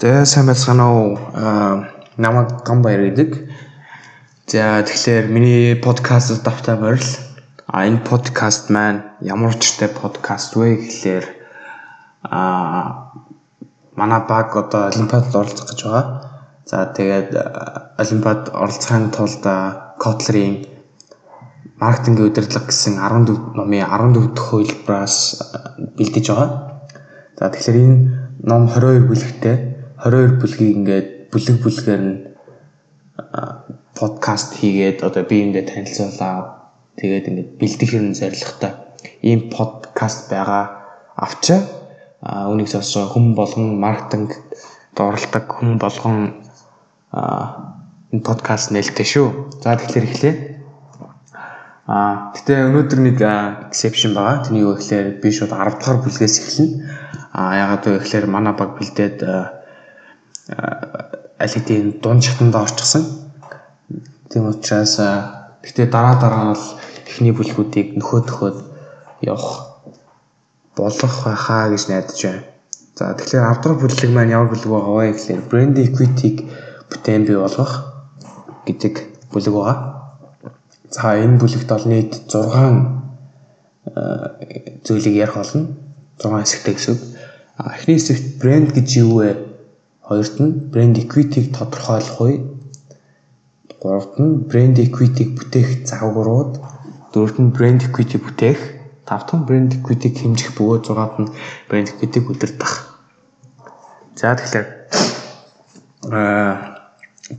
За сайн байцгаана уу? Аа намайг Гамбаяр гэдэг. За тэгэхээр миний подкаст давтаа морил. А энэ подкаст маань ямар учиртай подкаст вэ гэхлээр аа манай баг одоо олимпиадад оролцох гэж байгаа. За тэгээд олимпиад оролцохын тулд Kotlin маркетингийн удирдлага гэсэн 14 номын 14 дэх хуулбараас бэлдэж байгаа. За тэгэхээр энэ ном 22 бүлэгтэй 22 бүлгийг ингээд бүлэг бүлгээр нь подкаст хийгээд одоо би эндээ танилцуулаа. Тэгээд ингээд бэлдэх юм зорилготой ийм подкаст байгаа авчаа. А үнийг сонсож хүн болгон маркетинг оролдог хүн болгон энэ подкаст нээлттэй шүү. За тэгэхээр эхлэе. А гэтээ өнөөдөр нэг exception байгаа. Тэний юу гэхээр би шууд 10 дахь бүлгээс эхэлнэ. А ягаад вэ гэхээр манай баг бэлдээд аль хэдийн дунд шатанда орчихсон. Тийм учраас гэтээ дараа дараа нь бол эхний бүлгүүдийг нөхөө төхөөд явах болох байхаа гэж найдаж байна. За тэгэхээр 10 дахь бүлэг маань ямар бүлэг байгаа вэ гэхээр брэнд equity-г бүтээн бий болгох гэдэг бүлэг байгаа. За энэ бүлэгт бол нийт 6 зүйлийг ярих болно. 6 хэсэгтэй гэсэн. Эхний хэсэгт брэнд гэж юу вэ? Хоёрт нь брэнд equity-г тодорхойлохгүй. Гуравт нь брэнд equity-г бүтээх загварууд. Дөрөвт нь брэнд equity бүтээх. Тавт нь брэнд equity-г хэмжих бөгөөд зургаад нь брэнд equity-г удирдах. За тэгэхээр аа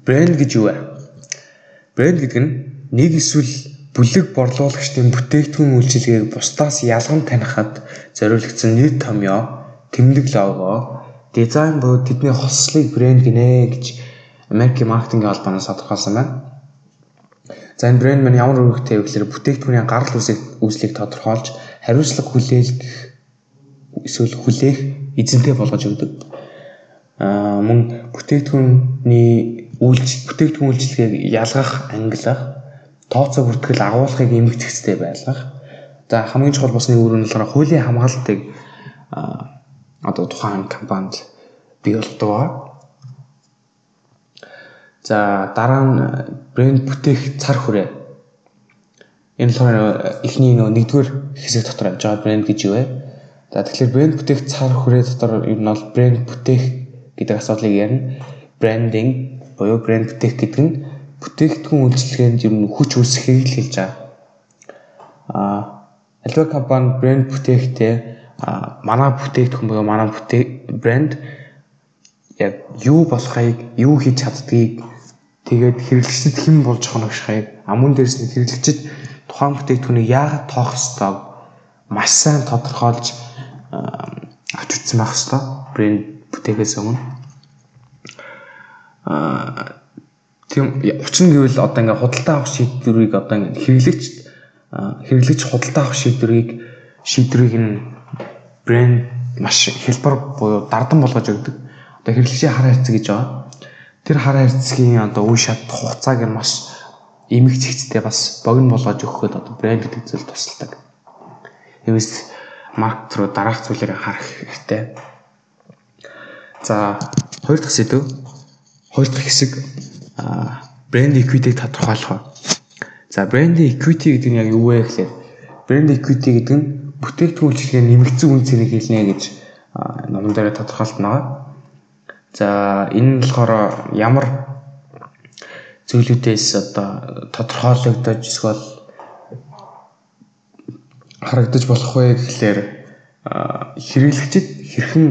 брэнд гэж юу вэ? Брэнд гэдэг нь нэг эсвэл бүлэг борлуулагчдын бүтээгдэхүүн үйлчилгээг бусдаас ялган танихад зориулагдсан нэр томьёо, тэмдэг лого, дизайн буюу тэдний хослыг брэнд гинэ гэж Америкийн маркетингийн холбооноос тодорхойлсон байна. За энэ брэнд маань ямар үүрэгтэй вэ гэхээр бүтээгдэхүүний гарал үүслийг тодорхойлж хариуцлага хүлээлгэх эсвэл хүлээх эзэнтэй болгож өгдөг. Аа мөн бүтээгдэхүүний үйлч бүтээгдэхүүн үйлчилгээг ялгах, ангилах, тооцоо бүртгэл агуулгыг эмгэгцэцтэй байлгах. За хамгийн чухал босны үүрэг нь болохоор хуулийн хамгаалалтыг одоо тухайн компанид бий болдог ба. За дараа нь брэнд бүтээх цар хүрээ. Энэ болохоор эхний нөгөө нэгдүгээр хэсэг дотор явж байгаа брэнд гэж юу вэ? За тэгэхээр брэнд бүтээх цар хүрээ дотор ер нь бол брэнд бүтээх гэдэг асуудлыг ярина. Брендинг буюу брэнд бүтээх гэдэг нь бүтээгдэхүүн үйлчилгээнд ер нь хүч үүсгэхийг л хэлж байгаа. Аа альва компани брэнд бүтээхдээ манай бүтээгдэхүүн буюу манай бүтээг брэнд яг юу болохыг, юу хийж чаддгийг тэгээд хэрэглэгчдэд хэн болж хоногшихыг амун дээрс нь хэрэглэгчид тухайн бүтээгдэхүүнийг яагаад тоох ёстойг маш сайн тодорхойлж авч үзсэн байх ёстой. Брэнд бүтээгээс өмнө. Аа тийм учир нь гэвэл одоо ингээ худалдаа авах шийдвэрийг одоо ингээ хэрэглэгч хэрэглэгч худалдаа авах шийдвэрийг шийдвэрийг нь брэнд маш хэлбэр буюу дардан болгож өгдөг. Одоо хэрэглэгчийн хар хайрцаг гэж байгаа. Тэр хар хайрцгийн одоо үе шат хугацааг нь маш эмэг цэгцтэй бас богино болгож өгөхөд одоо брэнд гэдэг зүйл тусалдаг. Тэгээс маркет руу дараах зүйлээр харах хэрэгтэй. За хоёр дахь сэдв. Хоёр дахь хэсэг брэнд equity-г тодорхойлох. За брэнд equity гэдэг нь яг юу вэ гэхээр брэнд equity гэдэг нь бүтээгдэхүүн үйлчилгээ нэмэгдсэн үн цэнийг хэлнэ гэж номон дээр тодорхойлсон байгаа. За энэ нь болохоор ямар зүйлүүдээс одоо тодорхойлогдож эсвэл харагдаж болох вэ гэхлээр хэрэглэгчид хэрхэн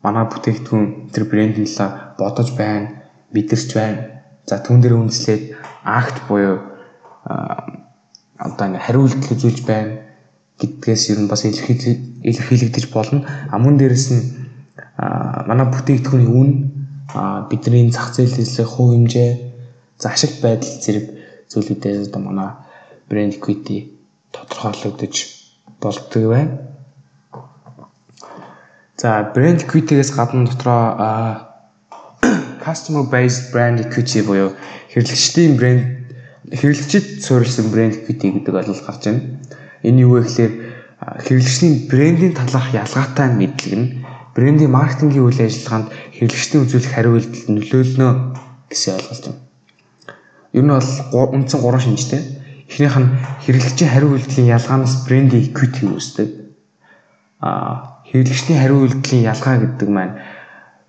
манай бүтээгдэхүүн тэр брэнд нэлээ бодож байна, мэдэрч байна. За түүн дээр үндэслээд акт буюу одоо ингээ хариулт үзүүлж байна гэдгээс ер нь бас илэрхийлэгдэж болно. А мөн дээрэс нь манай бүтээгдэхүүний үн бидний зах зээл эзлэх хувь хэмжээ, зашиг байдал зэрэг зүйлүүдээс одоо манай брэнд equity тодорхойлогдож болдог байна. За брэнд equity-гээс гадна дотроо customer based brand equity буюу хэрэглэгчдийн брэнд хэрэглэгчид суурилсан брэнд equity гэдэг ойлголт гарч байна. Энэ юу вэ гэхээр хэрэглэгчний брендийн талаарх ялгаатай мэдлэг нь брендийн маркетингийн үйл ажиллагаанд хэрэглэгчдийн үзүүлэх хариу үйлдэл нөлөөлнө гэсэн ойлголт юм. Ер нь бол үндсэн гурван шинжтэй. Эхнийх нь хэрэглэгчийн хариу үйлдэлийн ялгаанаас брендийн equity үүсдэг. Аа хэрэглэгчдийн хариу үйлдэлийн ялгаа гэдэг маань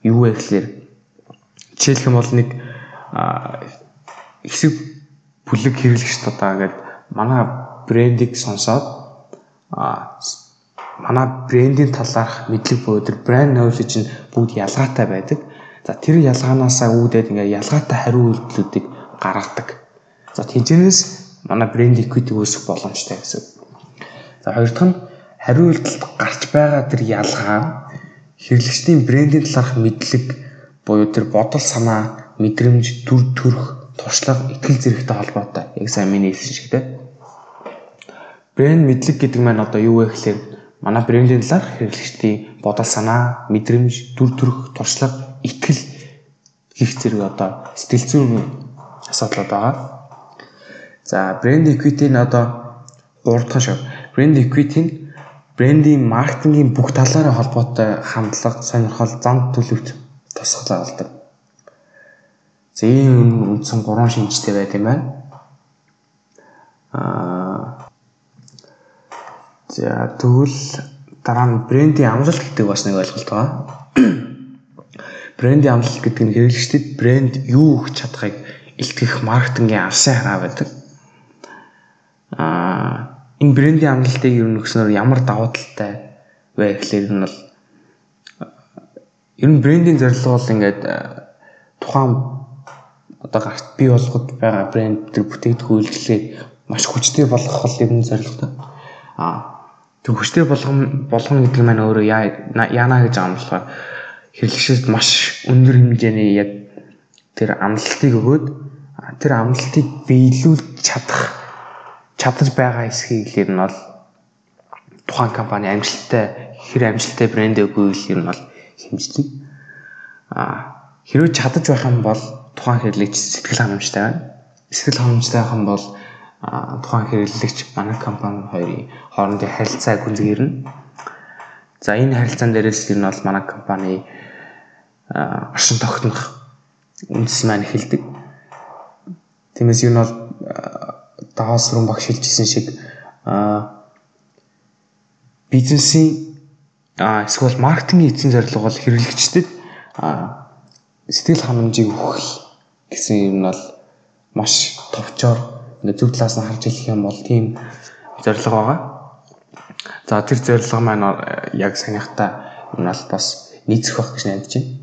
юу вэ гэхээр жишээлх юм бол нэг хэсэг бүлэг хэрэглэгчд одоо ингээд манай брендийг сонсоод а манай брендийн талаарх мэдлэг тэр брэнд knowledge нь бүгд ялгаатай байдаг. За тэр ялгаанаасаа үүдээд ингээ ялгаатай хариу үйлдэлүүдийг гаргадаг. За тэнцэнээс манай брэнд equity үүсэх боломжтой гэсэн. За хоёр дахь нь хариу үйлдэлд гарч байгаа тэр ялгаа хэрэглэгчдийн брендийн талаарх мэдлэг буюу тэр бодол санаа, мэдрэмж, төр төрх, туршлага, ихтгэл зэрэгтэй холбоотой. Яг сайн миний хэлсэн шигтэй. Брэнд мэдлэг гэдэг маань одоо юу вэ гэхээр манай брендийн талаарх хэрэглэгчдийн бодол санаа, мэдрэмж, дүр төрх, туршлага, итгэл гих зэрэг одоо сэтгэл зүйн асуудлууд байгаа. За брэнд equity нь одоо 3 дахь шав. Брэнд equity нь брендийн маркетингийн бүх талаараа холбоотой хандлага, сонирхол, зан төлөвт тусгалаа алдаг. За ийм үндсэн 3 шинжтэй байт юм байна. Аа За тэгвэл дараа нь брендийн амлалт гэдэг бас нэг ойлголт байгаа. Брендийн амлалт гэдэг нь хэрэглэгчдэд брэнд юу өгч чадахыг илтгэх маркетингийн авсан хараа байдаг. Аа энэ брендийн амлалтыг ер нь өгснөөр ямар давуу талтай вэ гэхлээр нь бол ер нь брендийн зорилго бол ингээд тухайн одоо гарт бий болгоход байгаа брэнд төр бүтээгдэхүүн үйлчлэгийг маш хүчтэй болгох бол ер нь зорилготой. Аа Тэг хүчтэй болгон болгон гэдэг маань өөрөө яана гэж байгаа юм болохоор хэрэглэгчд маш өндөр хэмжээний яг тэр амлалтыг өгөөд тэр амлалтыг биелүүлж чадах чадаж байгаа хэсгийг л нь бол тухайн компани амжилттай хэр амжилттай брэнд өгөө л нь бол хэмждэг. А хэрвээ чадаж байх юм бол тухайн хэрэглэгч сэтгэл ханамжтай байна. Сэтгэл ханамжтай байх юм бол тухайн хэрэглэгч манай компани хоёрын хоорондын харилцааг гүнзгийрнэ. За энэ харилцаан дээрээс ер нь бол манай компани оршин тогтнох үндэс маань эхэлдэг. Тиймээс юу нь бол даваас руу багш хэлжсэн шиг бизнесийн эсвэл маркетингийн эзэн зорилго бол хэрэглэгчдэд сэтгэл ханамжийг өгөх гэсэн юм бол маш товчоор ингээд зөв талаас нь харж хэлэх юм бол тийм зорилго байгаа. За тэр зорилго маань яг санийхтай юм бол бас нийцэх байх гэж найдаж байна.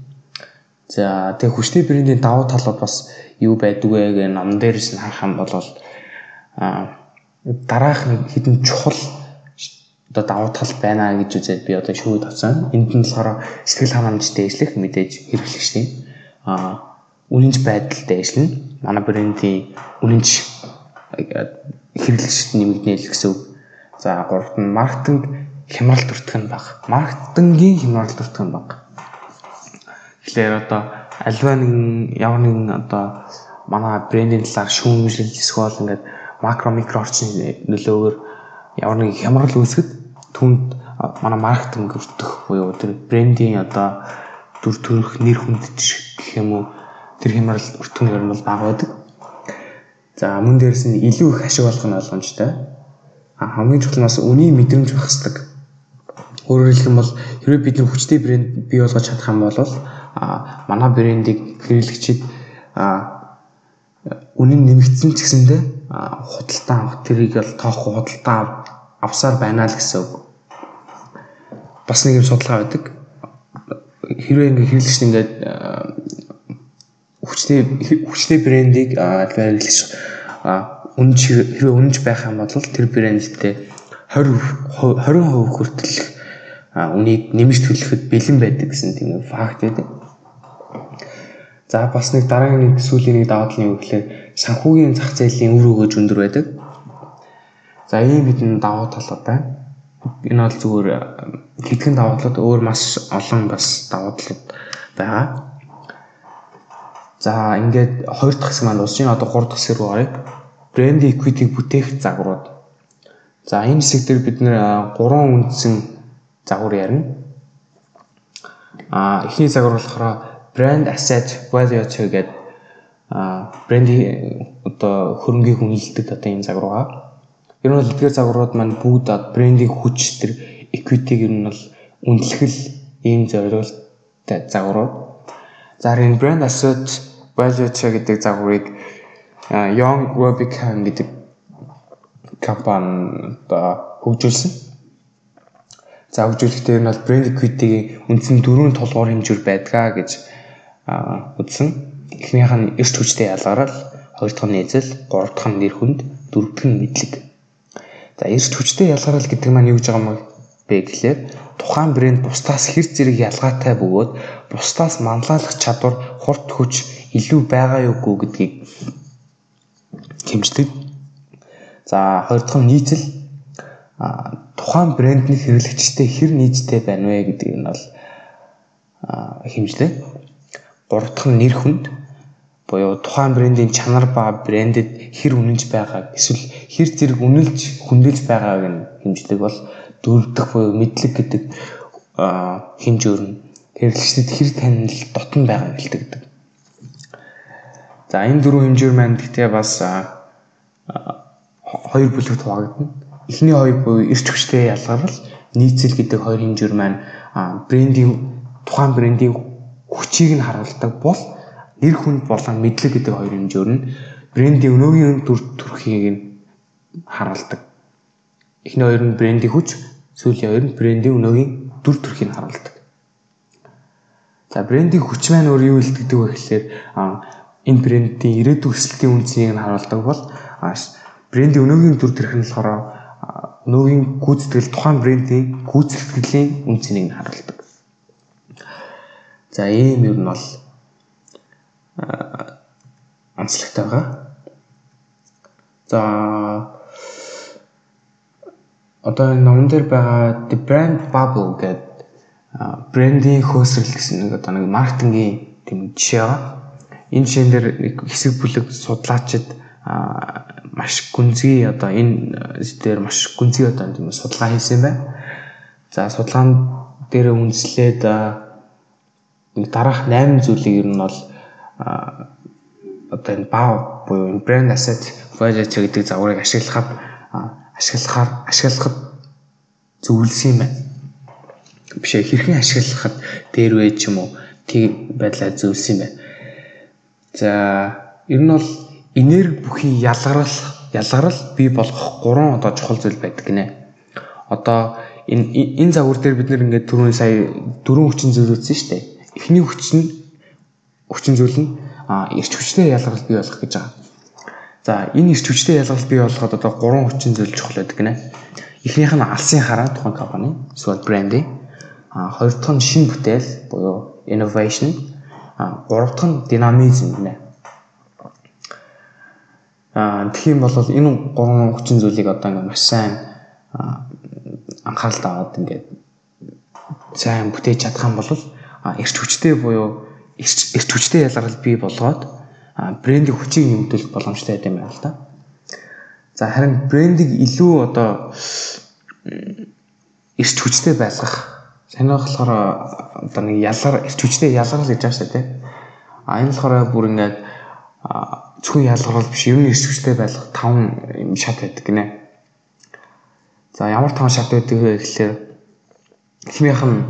За тэгээ хүчтэй брендийн давуу талууд бас юу байдг вэ гэх ном дээрс нь харах юм бол а дараах нэг хідэн чухал одоо давуу тал байна гэж үзээд би одоо шүүд авсан. Энд нь болохоор сэтгэл ханамж дээшлэх мэдээж хэрэглэгчний а үнэнч байдал дээшлэн манай брендийн үнэнч хэрэглэгчд нэмэгдэнэ л гэсэн үг. За гуравт нь маркетинг хямрал төртгөх нь баг. Маркетингийн хямрал төртгөх нь баг. Тэгэхээр одоо альва нэг ямар нэгэн одоо манай брендийн талаар шүүмжлэл эсвэл ингээд макро микро орчин нөлөөгөөр ямар нэг хямрал үүсгэд түнд манай маркетинг өртөх буюу тэр брендийн одоо дүр төрх нэр хүндэж гэх юм уу тэр хямрал өртөх нь бол бага байдаг. За мөн дээрс нь илүү их ашиг олох нь ойлгомжтой. А хамгийн чухал нь үнийн мэдрэмж хэрэгтэй. Өөрөөр хэлэх юм бол хэрвээ бид нар хүчтэй брэнд бий болгож чадах юм бол а манай брендийг хэрэглэгчид а үнэн нэмэгдсэн ч гэсэндээ худалдаа авах тэрийг л тоохгүй худалдаа авсаар байна л гэсэн үг. Бас нэг юм судалгаа байдаг. Хэрвээ ингээ хэрэглэгч ингээд хүчтэй хүчтэй брендийг хэрэглэж үнж хэрвээ үнж байх юм бол тэр брэндтэй 20 20% хүртэл үнийг нэмж төлөхөд бэлэн байдаг гэсэн тийм факт байдаг. За бас нэг дараагийн нэг сүүлийн нэг даваа талын үг гэхээр санхүүгийн зах зээлийн үр өгөөж өндөр байдаг. За ийм хэдэн даваа талууд байна. Энэ бол зүгээр хэдхэн даваа талууд өөр маш олон бас даваа талууд байгаа. За ингээд хоёр дахь хэсэг маань дуусна. Одоо гурав дахь хэсэг рүү гарыг. Брэнд equity бүтээх загварууд. За энэ хэсэг дээр бид нэр гурван үндсэн загвар ярина. А эхний загвар болохоор brand asset value гэдэг а брендийн одоо хөрөнгийг үнэлдэг одоо энэ загвар байгаа. Ер нь бол эдгээр загварууд маань бүгд брендийн хүч төр equity-г ер нь бол үнэлэх ийм зорилготой загварууд. За энэ brand asset value гэдэг загварыг Young Rubicon гэдэг компани одоо хөгжүүлсэн. За хөгжүүлэхдээ нь бол брэнд equity-гийн үндсэн дөрвөн толгуур хэмжүүр байдгаа гэж үзсэн. Эхнийх нь эрт хүчтэй ялгарал, хоёр дахь нь нийцэл, гурав дахь нь нэр хүнд, дөрөв дэх нь мэдлэг. За эрт хүчтэй ялгарал гэдэг маань юу гэж байгаа юм бэ гэхлээр тухайн брэнд бусдаас хэр зэрэг ялгаатай бөгөөд бусдаас манлайлах чадвар, хурд хүч илүү байгаа юугүй гэдгийг хэмждэг. За хоёр дахь нь нийцэл тухайн брэндний хэрэглэгчтэй хэр нийцтэй байна вэ гэдгийг нь бол хэмжлээ. Гурав дахь нь нэр хүнд буюу тухайн брендийн чанар ба брендэд хэр үнэнч байгаа эсвэл хэр зэрэг үнэлж хүндэлж байгааг нь хэмждэг бол дөрөв дэх буюу мэдлэг гэдэг хэмжүүр нь хэрэглэгчдэд хэр танил дотн байгаа гэлдэг гэдэг. За энэ дөрвөн хэмжүүр маань гэхдээ бас хоёр бүлэгт хуваагдана. Эхний хоёр буюу эрч хүчтэй ялгарл нийцэл гэдэг хоёр хэмжүүр маань брендийн тухайн брендийн хүчийг нь харуулдаг бол нэр хүнд болон мэдлэг гэдэг хоёр хэмжүүр нь брендийн өнөөгийн дүр төрхийг нь харуулдаг. Эхний хоёр нь брендийн хүч, сүүлийн хоёр нь брендийн өнөөгийн дүр төрхийг харуулдаг. За брендийн хүч маань өөр юу илтгэдэг вэ гэхээр энэ брендийн ирээдүйн өсөлтийн үнцнийг нь харуулдаг бол брендийн өнөөгийн дүр төрх нь болохоор өнөөгийн гүйцэтгэл тухайн брендийн гүйцэтгэлийн үнцнийг нь харуулдаг. За ийм юм нь бол онцлогтой байгаа. За одоо энэ номон дээр байгаа The Brand Bubble гэдэг брендийн хөөсрөл гэсэн нэг одоо нэг маркетингийн тийм жишээ байгаа. Энэ жишээн дээр нэг хэсэг бүлэг судлаачид маш гүнзгий одоо энэ дээр маш гүнзгий одоо тийм судалгаа хийсэн байна. За судалгаан дээр үндэслээд нэг дараах 8 зүйлийг ер нь бол одоо энэ баа буюу брэнд asset budget гэдэг загварыг ашиглахад ашиглахаар ашиглахад зөвлөсөн юм байна. Биш ээ хэрхэн ашиглахад дээр вэ ч юм уу тийм байдлаар зөвлөсөн юм байна. За ер нь бол энерги бүхий ялгарал ялгарал бий болгох гурван одоо чухал зүйл байдаг гинэ. Одоо энэ энэ загвар дээр бид нэр ингээд түрүүний сая дөрвөн хүчин зүйл үзсэн шүү дээ. Эхний хүч нь хүчин зүйл нь а эрч хүчтэй ялгарал бий болгох гэж байгаа. За энэ эрч хүчтэй ялгарал бий болгоход одоо гурван хүчин зүйл чухал байдаг гинэ. Эхнийх нь алсын хараа тухайн компани эсвэл брендинг. А хоёр дахь нь шин бүтээл буюу innovation. А гурав дахь нь динамизм гинэ Аа тэгхийн бол энэ гурван хүчин зүйлийг одоо ингээд маш сайн анхаарал таваад ингээд сайн бүтээж чадах юм бол эрч хүчтэй буюу эрч хүчтэй ялгарл бий болгоод брендийн хүчийг нэмэгдүүлэх боломжтой байт юм байна л да. За харин брендийг илүү одоо эрч хүчтэй байлгах санаа болохоор одоо нэг ялгар эрч хүчтэй ялгарл гэж байгаа шүү дээ. А энэ болохоор бүр ингээд зөвхөн ялгарвал биш ер нь эсвэлтэй байх таван юм шат байдаг гинэ. За ямар таван шат байдаг вэ гэхлээр эхнийх нь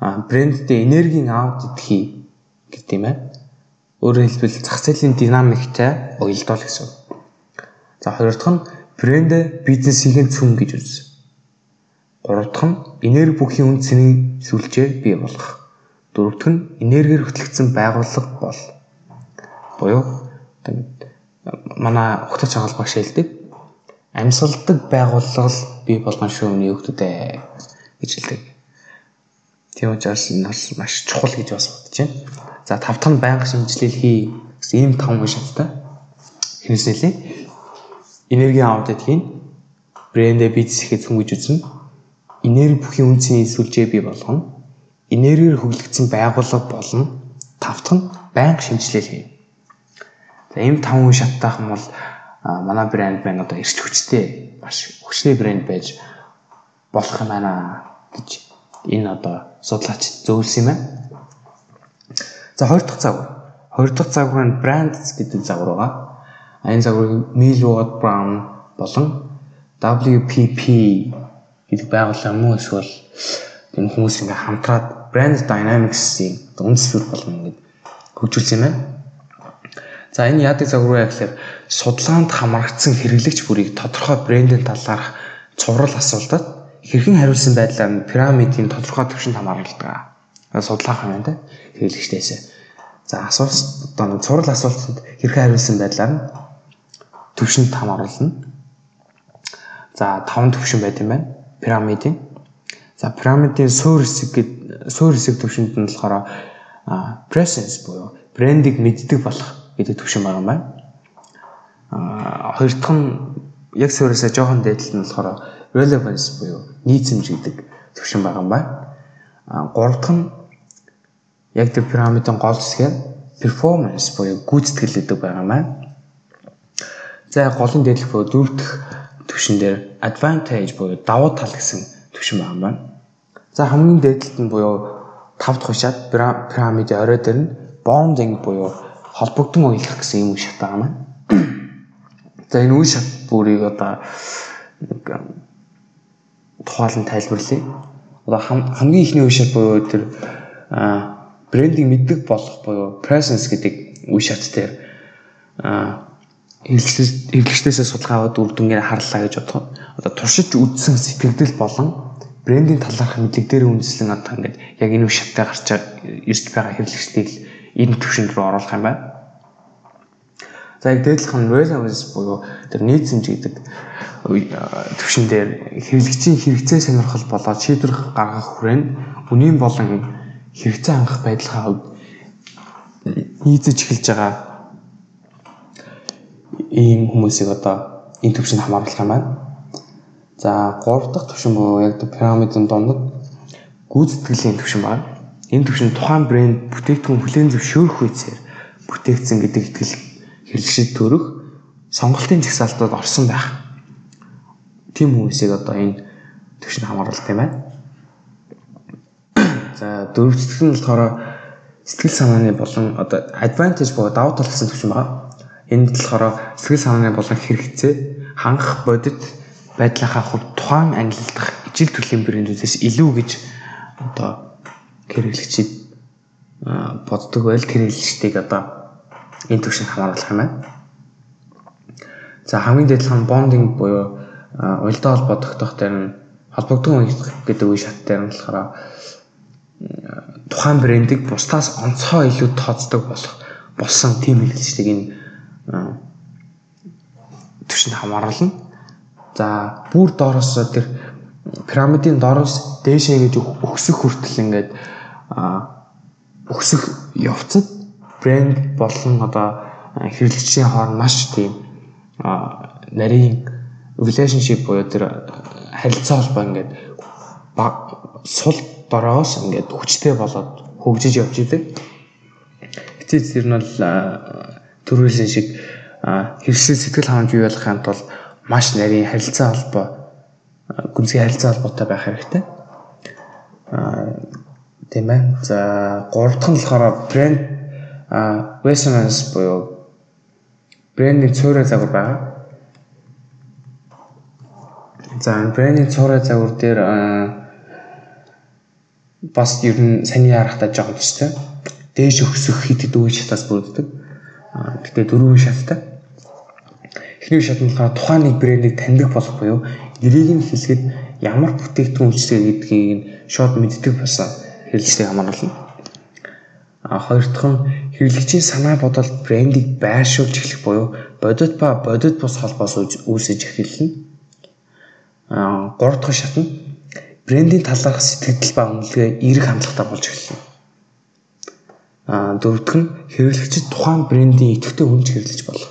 брэндтэй энергийн аудит хий гэдэг юм байна. Өөрөөр хэлбэл зах зээлийн динамиктай уялдуул гэсэн. За хоёр дахь нь брэндэ бизнесийн цөм гэж үзсэн. Гурав дахь нь энерги бүхий үн цэнийг сүлжээ бий болгох. Дөрөв дэх нь энергиэр хөтлөгдсөн байгууллага бол буюу манай ухтаж байгаа багш хэлдэг. Амьсгалдаг байгууллага л бий болгон шүү миний хүүхдүүдээ гэж хэлдэг. Тийм учраас энэ бас маш чухал гэж бас бодож байна. За тав дахь нь байнга шинжилэл хий гэсэн ийм таван шаттай. Хэрэгсэлээ. Энергийн аудит хийн. Брэндэ бизнесээ цөмгөж үзнэ. Энерги бүхий үнцний сүлжээ бий болгоно. Энергиэр хөглөгдсөн байгууллага болно. Тав дахь нь байнга шинжилэл хий. За ийм таван шаттайхан бол манай брэнд байна одоо эрч хүчтэй маш хүчтэй брэнд байж болох юм байна гэж энэ одоо судлаач зөөлсөн юм байна. За хоёр дахь загвар. Хоёр дахь загвар нь brands гэдэг загвар байгаа. Энэ загварыг Millward Brown болон WPP гэдэг байгууллага мөн эсвэл энэ хүмүүс ингээ хамтраад brand dynamics-ийг үндэслэл болгоно ингээд хөгжүүлсэн юм байна. За энэ яадаг загвар вэ гэхээр судалгаанд хамрагдсан хэрэглэгч бүрийг тодорхой брендийн талаарх цуврал асуултад хэрхэн хариулсан байдлаар пирамидын тодорхой түвшинд хамааралдаг. Судлаах юм байна те хэрэглэгчдээс. За асуулт одоо нэг цуврал асуултанд хэрхэн хариулсан байдлаар нь түвшинд хамааруулна. За таван түвшин байт юм байна. Пирамидын. За пирамидын суур хэсэг гэд суур хэсэг түвшинд нь болохоор presence буюу брендийг мэддэг болох гэдэг түвшин байгаа юм байна. А хоёр дахь нь яг суурьсаа жоохон дээдлэлт нь болохоор relevance буюу нийцэмж гэдэг төвшин байгаа юм байна. А гурав дахь нь яг тэр пирамидын гол хэсгээр performance буюу гүйцэтгэл гэдэг байгаа байна. За голын дээдлэх буюу дөрөв дэх төвшин дээр advantage буюу давуу тал гэсэн төвшин байгаа байна. За хамгийн дээдлэлт нь буюу тав дахь хушаад пирамидын орой дээр нь bonding буюу холбогдсон уялах гэсэн юм шат байгаа юм. За энэ үе шат бүрийг одоо тухайлан тайлбарлая. Одоо хамгийн ихний үе шат буюу тэр брендинг мэддэг болох буюу presence гэдэг үе шат дээр хэрэглэгчдээс судалгаа аваад үр дүнгээр харлаа гэж бодох. Одоо туршиж үзсэн сэтгэгдэл болон брендинг талаарх мэдлэг дээр үндэслэн одоо ингээд яг энэ үе шаттай гарч ирж байгаа хэрэглэгчдийг энэ төвшөнд рүү оруулах юм байна. За яг дээдлэх нь relevance буюу тэр нийцэмж гэдэг төвшин дээр хэрэглэгчийн хэрэгцээ сонирхол болоод шийдвэр гаргах хүрээнд үнийн болон хэрэгцээ хангах байдлынхаа хувьд нийцэж эхэлж байгаа ийм хүмүүсийг одоо энэ төвшөнд хамааруулах юм байна. За 3 дахь төвшин буюу яг пирамидын дундад гүйцэтгэлийн төвшин байна. Энэ төвшин тухайн брэнд бүтээгдэхүүн хүлээн зөвшөөрөх үедсээр бүтээгдсэн гэдэг итгэл хэрэглэгчид төрөх сонголтын жагсаалтад орсон байх. Тим хүмүүсийг одоо энэ төвшөнд хамааруулдаг юм байна. За дөрөвдөг нь болохоор сэтгэл санааны болон одоо advantage буюу давуу тал гэсэн төвшин байна. Энд болохоор сэтгэл санааны болон хэрэгцээ хангах бодит байдлынхаа хувьд тухайн ангилалдах ижил төрлийн брэндүүдээс илүү гэж одоо хэрэглэгчид боддог байл тэр хэрэглэгчдийг одоо энэ төвшөнд хамааруулах юм байна. За хамгийн дээдлэх нь bonding буюу уялдаа холбоо тогтоох дээр нь холбогдсон гэдэг үе шат дээр нь болохоор тухайн брендийг бусдаас онцгой илүү тооцдог болох болсон тим хэрэглэгчдийг энэ төвшөнд хамааруулна. За бүр доороос тэр пирамидын доороос дээшээ гэж өксөх хүртэл ингээд өксөх явцад брэнд болон одоо хэрэглэгчийн хооронд маш тийм нарийн relationship буюу тэр харилцаа холбоо ингээд сул дороос ингээд хүчтэй болоод хөгжиж явж идэг. Гэтэл тэр нь бол төрүүлсэн шиг хэрэгсэл сэтгэл ханамж бий болохын тулд маш нарийн харилцаа холбоо гүнзгий харилцаа холбоотой байх хэрэгтэй. Аа тийм ээ. За гурав дахь нь болохоор брэнд а resonance буюу брендинг цөөрэ загвар байгаа. За брендинг цөөрэ загвар дээр бас ер нь саний харахтаа жоохон төстэй. Дээж өгсөх хэд хэд үе шатаас бүрддэг. Гэтэ дөрвөн шаттай. Эхний шат нь тухайн нэг брендийг таньдаг болох буюу нэрийг нь хэлэхэд ямар бүтээгдэхүүн үйлчлэг гэдгийг нь шууд мэддэг басан хэрэглэгчтэй хамааруулна. А хоёр дахь нь хэрэглэгчийн санаа бодол брендийг байршуулж эхлэх буюу бодит ба бодит бус холбоос үүсэж эхэлнэ. А гурав дахь шат нь брендийн талаарх сэтгэл ба үнэлгээ эерэг хандлагатай болж эхэлнэ. А дөрөв дэх нь хэрэглэгчид тухайн брендийн идэвхтэй хүнж хэрэглэж болох.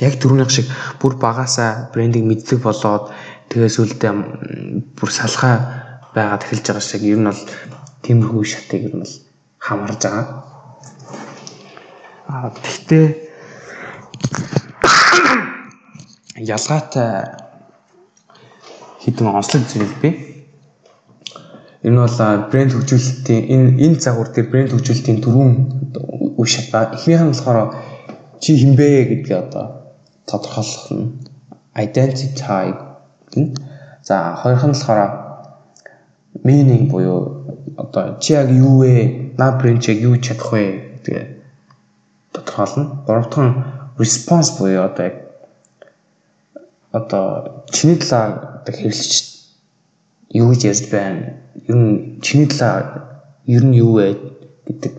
Яг түрүүнийх шиг бүр багасаа брендийг мэддэг болоод тэгээс үлдээ бүр салхаа байгаад эхэлж байгаа шиг ер нь бол тиймэрхүү шатыг ер нь бол хамарж байгаа. А тэгтээ ялгаатай хідэн онцлог зүйл бий. Энэ бол брэнд хөгжүүлэлтийн энэ энэ загвар дээр брэнд хөгжүүлэлтийн дөрвөн үе шат ба эхнийх нь болохоор чи хинбэ гэдгээ одоо тодорхойлох нь identity гэн. За хоёрх нь болохоор meaning буюу одоо чи яг юу вэ? На брэнд яг юу чадах вэ гэдэг тодорхойлно. Гурав дахь нь response буюу одоо яг одоо чиний талаар одоо хэвлэж юу гэж ярьж байна? Ер нь чиний талаар ер нь юу вэ гэдэг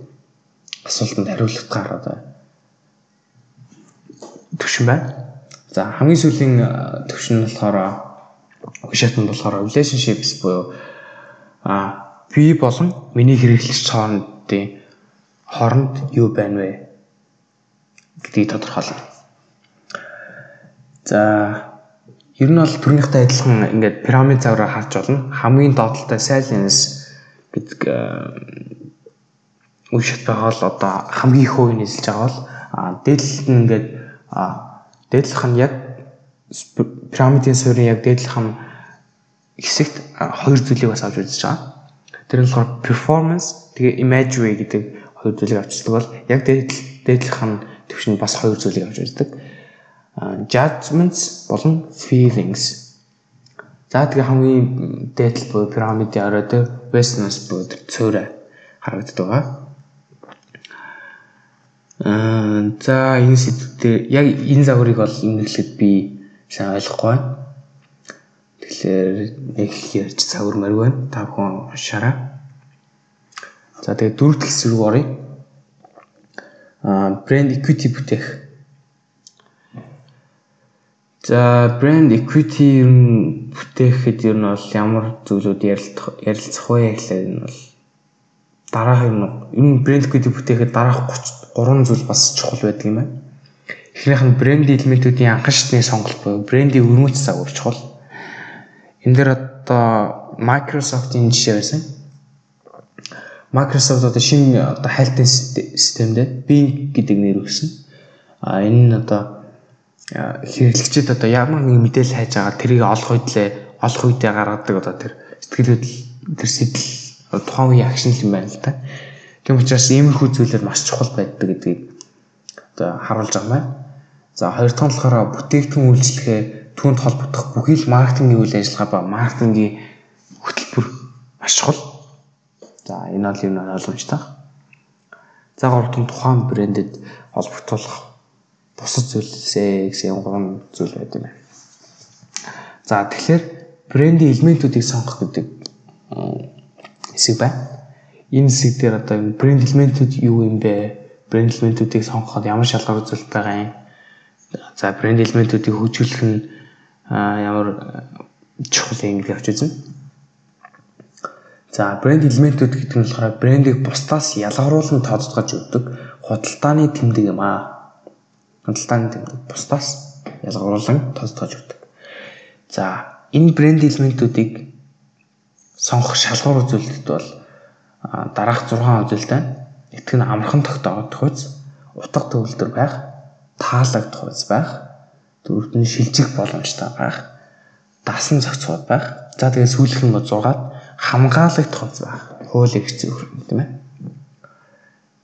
асуултанд хариулах гар одоо төвшин байна. За хамгийн сүүлийн төвшин нь болохоор угшаат нь болохоор relationships буюу а би болон миний хэрэглэгч хоорондын хооронд юу байна вэ гэдгийг тодорхойлно. За Ер нь бол түрнийхтэй адилхан ингээд пирамид завраа харж болно. Хамгийн доотлолтой silence гэдэг үе шат байгаа л одоо хамгийн их үе нийлж байгаа бол дээдлэлт нь ингээд дээдлэх нь яг пирамидын суурийн яг дээдлэх нь хэсэгт хоёр зүйлийг бас авч үзэж байгаа. Тэр нь болохоор performance тэгээ imagery гэдэг хоёр зүйлийг авчдаг бол яг дээдлэх нь төвшин бас хоёр зүйлийг авч үздэг judgments болон feelings. За тэгээ хамгийн дээдл буюу пирамидын орой дээр Westerners буюу цөөрэ харагддаг байгаа. Аа за энэ сэдвээр яг энэ загварыг бол имэрлэхэд би сайн ойлгохгүй байна. Тэгэхээр нэг ярьж загвар мөр байна. Та бүхэн уншаарай. За тэгээ дөрөв дэх рүү оръё. Аа брэнд equity бүтээх За брэнд equity ер нь бүтээхэд ер нь бол ямар зүйлүүд ярилцах ярилцах вэ гэхлээр энэ бол дараах юм энэ брэнд equity бүтээхэд дараах 33 зүйл бас чухал байдаг юм байна. Эхнийх нь брендийн элементүүдийн анхан шатны сонголт буюу брендийн өрмөц загвар чухал. Энэ дээр одоо Microsoft-ийн жишээ байсан. Microsoft одоо шинэ одоо хайлтын системдээ Bing гэдэг нэр өгсөн. А энэ нь одоо хэрэглэгчид одоо ямар нэг мэдээлэл хайж байгаа тэрийг олох үедээ олох үедээ гаргадаг одоо тэр сэтгэлүүд тэр сэтэл тухайн үеийн акшн юм байна л да. Тийм учраас иймэрхүү зүйлээр маш чухал байдаг гэдгийг одоо харуулж байгаа юм байна. За хоёр дахь нь болохоор бүтээгдэхүүн үйлчлэгээ түүнд холбогдох бүхий л маркетингийн үйл ажиллагаа ба маркетингийн хөтөлбөр маш чухал. За энэ бол юм ойлгомжтой. За гурав дахь тухайн брэндэд холбогдуулах бусад зүйлсээ гэсэн гурван зүйл байд юм байна. За тэгэхээр брендийн элементүүдийг сонгох гэдэг хэсэг байна. Энэ хэсэг дээр одоо энэ бренд элементүүд юу юм бэ? Бренд элементүүдийг сонгоход ямар шалгуур үзүүлэлт байгаа юм? За бренд элементүүдийг хөгжүүлэх нь ямар чухал юм гэж авч үзнэ. За бренд элементүүд гэдэг нь болохоор брендийг бусдаас ялгаруулан тооцоогож өгдөг худалдааны тэмдэг юм аа тэмдэг бусдаас ялгаруулан тооцоолж өгдөг. За энэ брэнд элементүүдийг сонгох шалгуур үзүүлэлт бол дараах 6 үзүүлэлт байна. Итгэх нь амархан тогтоогдох үз, утга төвлөрдөр байх, таалагдах үз байх, дөрөвт нь шилжих боломжтой байх, дасан зохицууд байх. За тэгээ сүүлийнх нь 6-аад хамгаалагдах үз байх. Хуулийг хэцүү тийм ээ.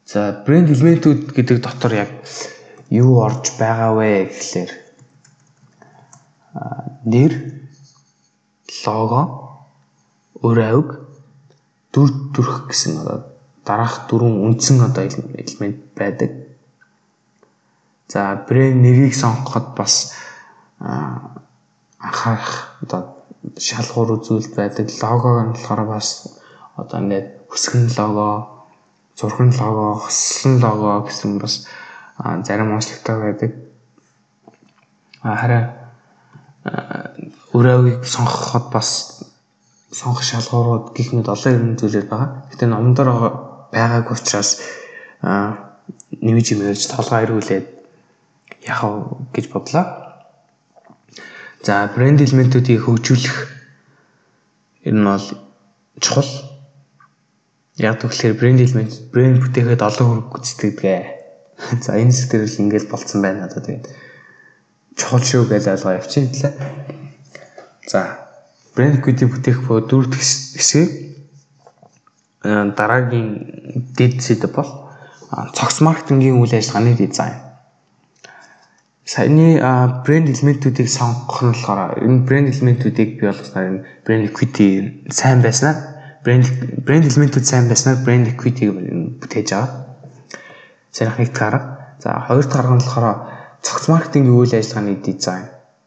За брэнд элементүүд гэдэг дотор яг юу орж байгаа вэ гэхлээр нэр лого өр авиг дүр төрх гэсэн одоо дараах дөрвөн үндсэн одоо элемент байдаг. За брэнд нэрийг сонгоход бас анхаарах одоо шалгуур үзүүлэлт байдаг. Логог нь болохоор бас одоо ингээд хүсгэн лого, зурган лого, хослон лого гэсэн бас зарим онцлогтой байдаг. Харин өрөөгийг сонгоход бас сонгох шалгуурууд гих мэд олон юм зүйлэр байгаа. Гэтэ номдор байгааг учраас нэмж юм ярьж толгой ирүүлээд яхав гэж бодлоо. За брэнд элементүүдийг хөгжүүлэх энэ нь бол чухал. Яг тэгэхээр брэнд элемент брэнд бүтээхэд олон хөрөнгө гүйцэтгэдэг За энэ хэсэг дээр л ингээл болцсон байна одоо тэгээд чухал шүү гэж ойлгоо явчихъя лээ. За брэнд equity бүтээх буюу дөрөв хэсгийг дараагийн дэд сэдв бол цогц маркетингийн үйл ажиллагааны дизайн. Саяны брэнд элементүүдийг сонгох нь болохоор энэ брэнд элементүүдийг бий болгосноор энэ брэнд equity сайн байснаар брэнд брэнд элементүүд сайн байснаар брэнд equity-г бүтээж байгаа. Сарих нэгт гарга. За хоёр дахь арга нь болохоор цогц маркетингийн үйл ажиллагааны дизайн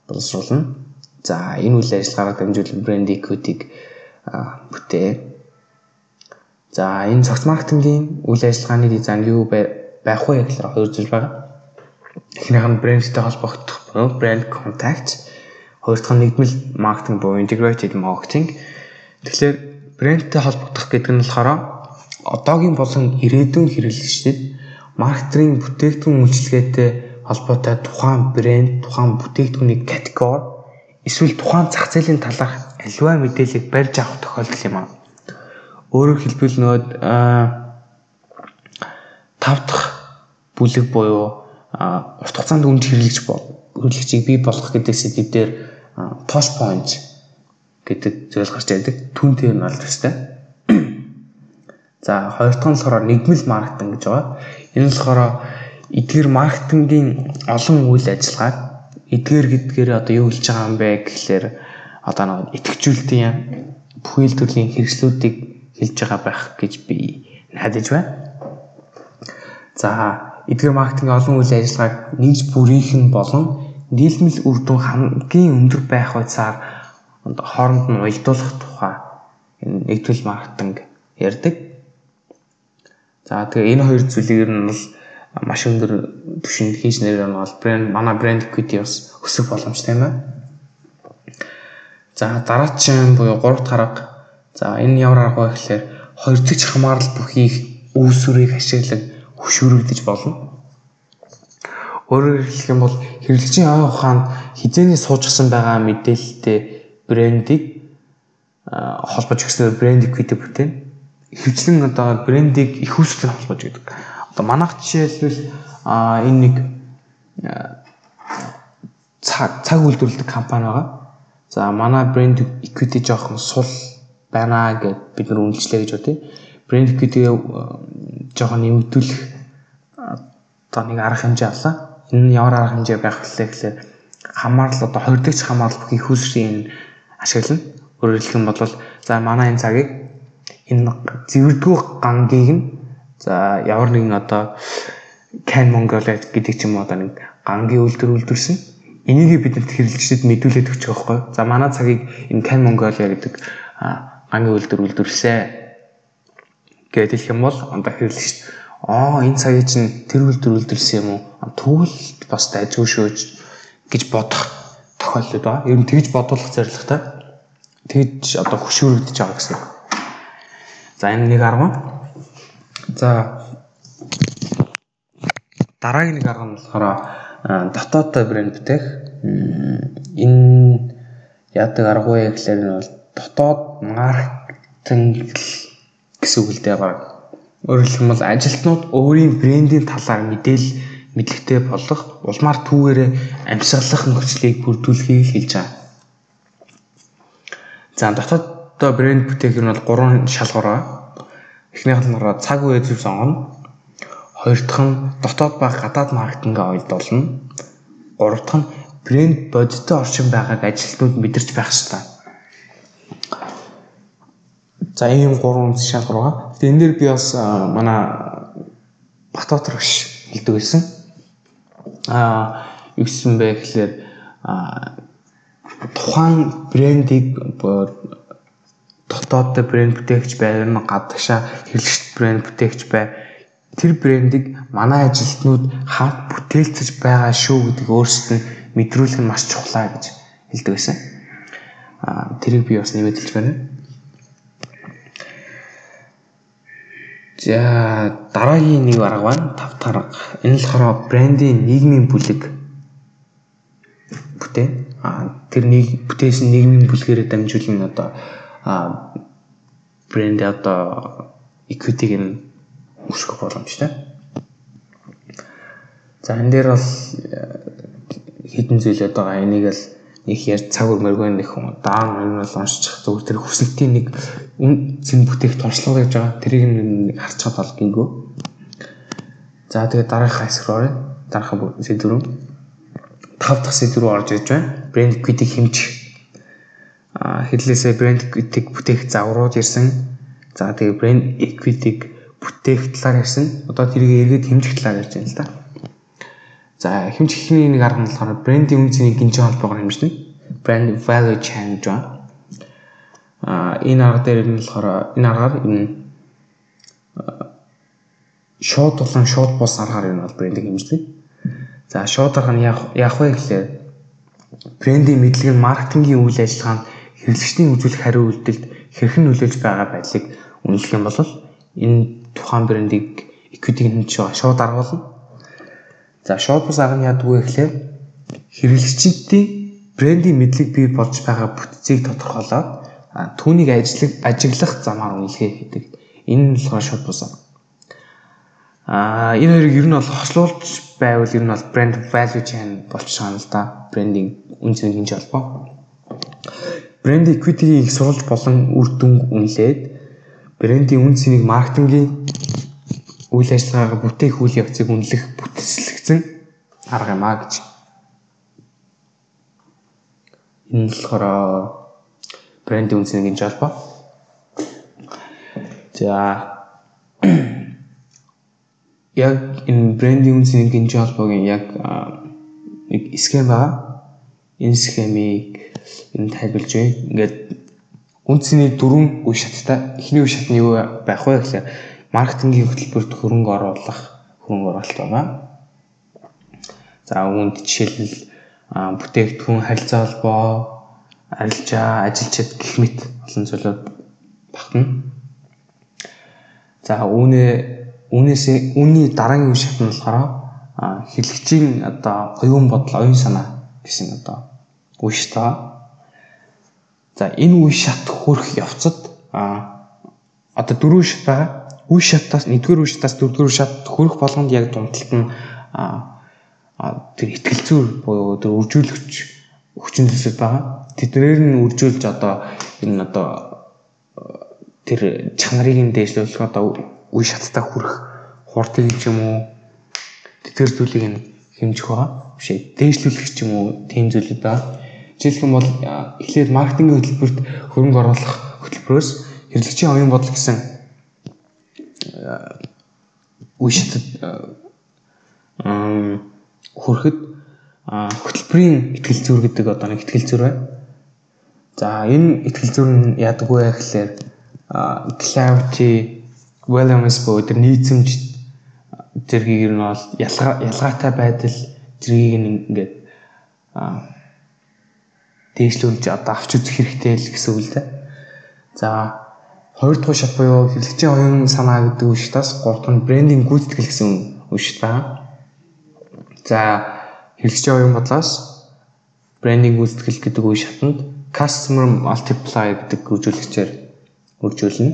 боловсруулна. За энэ үйл ажиллагаагаар дамжуулан брэнд equity-г бүтээ. За энэ цогц маркетингийн үйл ажиллагааны дизайн юу байх вэ гэхээр хоёр зүйл байна. Эхнийх нь брэндтэй холбогдох буюу брэнд контакт. Хоёр дахь нь нэгдмэл маркетинг буюу integrated marketing. Тэгэхээр брэндтэй холбогдох гэдэг нь болохоор одоогийн болон ирээдүйн хэрэглэгчдэд маркетинг бүтээгдэхүүн үйлчилгээтэй холбоотой тухайн брэнд, тухайн бүтээгдэхүүний категори эсвэл тухайн зах зээлийн талаарх аливаа мэдээллийг барьж авах тохиолдол юм аа. Өөрөөр хэлбэл нөгөө тав дахь бүлэг буюу урт хугацаанд өмнө хэрэглэж хэрэглэгчийг бий болгох гэдэг сэдвээр touch point гэдэг зүйл гарч. Түн дээр нь олж өстэй. За хоёр дахь нь болохоор нэгмэл маркетинг гэж байгаа. Энэ нь болохоор эдгээр маркетингийн олон үйл ажиллагааг эдгээр гэдгээр одоо юу хэлж байгаа юм бэ гэхлээр одоо нэг итгэжүүлэлтийн бүхэл төрлийн хэрэгслүүдийг хэлж байгаа байх гэж би найдаж байна. За эдгээр маркетинг олон үйл ажиллагааг нэгж бүрийнх нь болон нийлмэл үр дүн хамгийн өндөр байх байцаар хооронд нь уялдуулах тухай энэ нэгтгэл маркетинг ярьдаг. За тэгээ энэ хоёр зүйлийг нь бол маш өндөр түвшинд хийж нэр нь бол брэнд манай брэнд equity бас өсөх боломжтой юм байна. За дараагийн буюу 3 дахь арга. За энэ ямар арга вэ гэхээр хоёр дахь хамаарал бүхий үүсвэрийг ашиглан хөшүүрэгдэж болно. Өөрөөр хэлэх юм бол хэрэглэгчийн ой ухаанд хизээний суужсан байгаа мэдээлэлтэй брендийг холбож өгснээр брэнд equity бүтээн. Хөвчлэн одоо брендийг их үүсвэр холбож өгдөг. Одоо манайх жишээлбэл энэ нэг цаг цаг үйлдвэрлэдэг компани байгаа. За манай брэнд equity жоохон сул байна гэд бид нар үнэлжлээ гэж бодъё. Брэнд equity жоохон нэмэгдүүлэх одоо нэг арга хэмжээ авлаа. Энэ нь ямар арга хэмжээ байх вэ гэхээр хамаарал одоо хоёр дахь хамаарал бүх их усрын ашиглана. Өөрөөр хэлэх юм бол за манай энэ цагийг энэ зэвэрдгүү гангийг нь За ямар нэгэн одоо Can Mongolia гэдэг ч юм уу одоо нэг гангийн үйлдвэр үйлдвэрсэн. Энийг биднэрт хэрэглэгчдэд мэдүүлээд өгч байгаа байхгүй. За манай цагийг энэ Can Mongolia гэдэг гангийн үйлдвэр үйлдвэрлэсэн гэдэг хэлэх юм бол одоо хэрэглэгч аа энэ цагийг чинь тэр үйлдвэр үйлдвэрлэсэн юм уу? Тэгвэл бас дайжгүй шөөж гэж бодох тохиолдол байгаа. Ер нь тэгж бодуулах зорилготой. Тэгж одоо хөшөөрөгдөж байгаа гэсэн. За энэ нэг арга За дараагийн нэг арга нь болохоор дотоодтой брэнд бүтээх. Энэ яадаг арга вэ гэхээр нь бол дотоод маркетинг гэсэн үг л дээ баг. Өөрөөр хэлбэл ажилтнууд өөрийн брендийн талаар мэдээлэл мэдлэгтэй болох улмаар түүгээрээ амьсгалах нөхцөлийг бүрдүүлэхийг хэлж байгаа. За дотооддоо брэнд бүтээх нь бол гурван шалгуур байна Эхнийх нь цаг үе зөв сонгоно. Хоёр дахь нь дотоод ба гадаад маркетингээ ойлдуулна. Гурав дахь нь брэнд бодиттой орчин байгааг ажилтнууд мэдэрч байх ёстой. За ийм гурван шалгуур байгаа. Тэгээ энэ дээр би бас манай Батбатар гэж хэлдэг байсан. Аа юу гэсэн бэ гэхээр тухайн брендийг дотооддоо брэнд бүтээгч байна, гадагшаа хэрэглэгч брэнд бүтээгч бай. Тэр брендийг манай ажилтнууд хамт бүтээлцэж байгаа шүү гэдэг өөрсдөд нь мэдрүүлэх нь маш чухлаа гэж хэлдэг байсан. Аа тэрийг би бас нэмэт хэлж байна. За дараагийн нэг арга байна. Тав дахь арга. Энэ л болохоор брендийн нийгмийн бүлэг бүтээн. Аа тэр нэг бүтээсэн нийгмийн бүлгээрээ дамжуулан одоо а брэнд одоо equity-г нь өсгөх боломжтой. За энэ дээр бол э, хідэн зүйлээд байгаа. Энийг л их яар цаг өрмөргөө нэг даун юм бол уншчих зүгээр тэр хүсэлтийн нэг зэн бүтээх туршлага гэж байгаа. Тэрийг нэг харцгаад бол гингөө. За тэгээд дараах оръё. Дараах сэдв рүү. Тав дахь сэдв рүү орж иж байна. Брэнд equity хэмжих. А хэдлээсээ брэнд equity бүтээх заврууд ирсэн. За тэгээд брэнд equity бүтээх талаар ярьсан. Одоо тэрийг эргээд хэмжих талаар ярьж байна л да. За хэмжихний нэг арга нь болохоор брендийн үнцний гинжин холбоогоор хэмждэг. Brand value chain гэж. А энэ арга дээр нь болохоор энэ аргаар энэ шууд тулан шууд бус аргаар нь бол брендийг хэмждэг. За шууд арга нь яах вэ гэхлээр брендийн мэдлэг нь маркетингийн үйл ажиллагаанд хэрэглэгчдийн үзүүлэх хариу үйлдэлд хэрхэн нөлөөлж байгаа байдлыг үнэлэх юм бол энэ тухайн брендийг equity-г хэмжиж байгаа шууд арга болно. За шууд бус арга нь яадаг вэ гэхлээр хэрэглэгчдийн брендийн мэдлэг бий болж байгаа бүтцийг тодорхойлоод түүнийг ажиглах ажиглах замаар үнэлгээ хийдэг. Энэ нь болохоор шууд бус арга. Аа энэ хоёрыг ер нь бол хослуулж байвал ер нь бол брэнд value chain болчих шаана л да. Брендинг үн цэнэ хинж холбоо. Брэнд equity-ийг их сурвалж болон үр дүнг үнэлээд брендийн үн цэнийг маркетингийн үйл ажиллагаагаа бүтээх үйл явцыг үнэлэх бүтэлцэн арга юм а гэж. Энэ болохоор брендийн үн цэнийг хэмжиж албаа. За яг энэ брендийн үн цэнийг хэмжиж албагийн яг нэг схем байгаа. Энэ схемийг энэ тайлбарлаж байна. Ингээд үндсний дөрвөн үе шаттай эхний үе шат нь юу байх вэ гэхээр маркетингийн хөтөлбөрт хөрөнгө оруулах хөрөнгө оруулалт байгаа. За үүнд жишээлбэл бүтээгдэхүүн харилцаа холбоо, арилжаа, ажилчид гэх мэт олон зүйлүүд багтана. За үүнээ үүнээс үүний дараагийн үе шат нь болохоор хэрэглэгчийн одоо оюун бодол, оюун санаа гэсэн одоо үе шат. За энэ үе шат хүрэх явцад а одоо дөрвөн шат байгаа үе шатаас 1-р үе шатаас 4-р шат хүрэх болгонд яг дундалт нь тэр ихтгэл зүйр буюу тэр үржүүлэгч хүчин зүйлсүүд байгаа. Тэднэр нь үржүүлж одоо энэ одоо тэр чанарыг нь дээшлүүлэх одоо үе шаттай хүрэх хурдыг ч юм уу тэр зүйлийг нь хэмжих байгаа. Биш ээ дээшлүүлэх ч юм уу тийм зүйлүүд байгаа. Жишээлх юм бол эхлээд маркетингийн хөтөлбөрт хөрөнгө оруулах хөтөлбөрөөс хэрэглэгчийн оюун бодол гэсэн үе шатад хүрэхэд хөтөлбөрийн ихтгэл зүйр гэдэг одоо нэг ихтгэл зүйр байна. За энэ ихтгэл зүйр нь яадаг вэ гэхлээр clarity, wellness буюу тэр нийцэмж зэргийг нь бол ялгаатай байдал зэргийг ингээд дээшлүүлж одоо авч үзэх хэрэгтэй л гэсэн үг л дээ. За Хоёр дахь шат буюу хэрэглэгчийн оюун санаа гэдэг шатаас гурав дахь нь брендинг гүйцэтгэл гэсэн үе шат байна. За хэрэглэгчийн оюун бодлоос брендинг гүйцэтгэл гэдэг үе шатанд customer multiply гэдэг үржүүлэгчээр үржүүлнэ.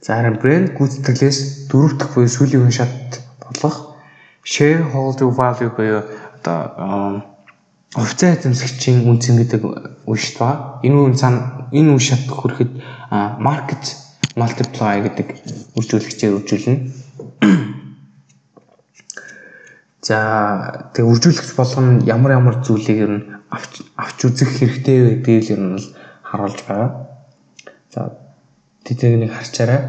За харин брэнд гүйцэтгэлээс дөрөв дэх буюу сүүлийн үе шат болох shareholder value буюу одоо хувьцаа эзэмшигчийн үнцэн гэдэг үе шат ба энэ үе цаана энэ үе шат хүрэхэд market multiply гэдэг үржүүлэгчээр үржүүлнэ. За тэгээ үржүүлэгч болгоно ямар ямар зүйлийг ер нь авч авч үзэх хэрэгтэй гэдгийг ер нь бол харуулж байгаа. За тэднийг нэг харчаарай.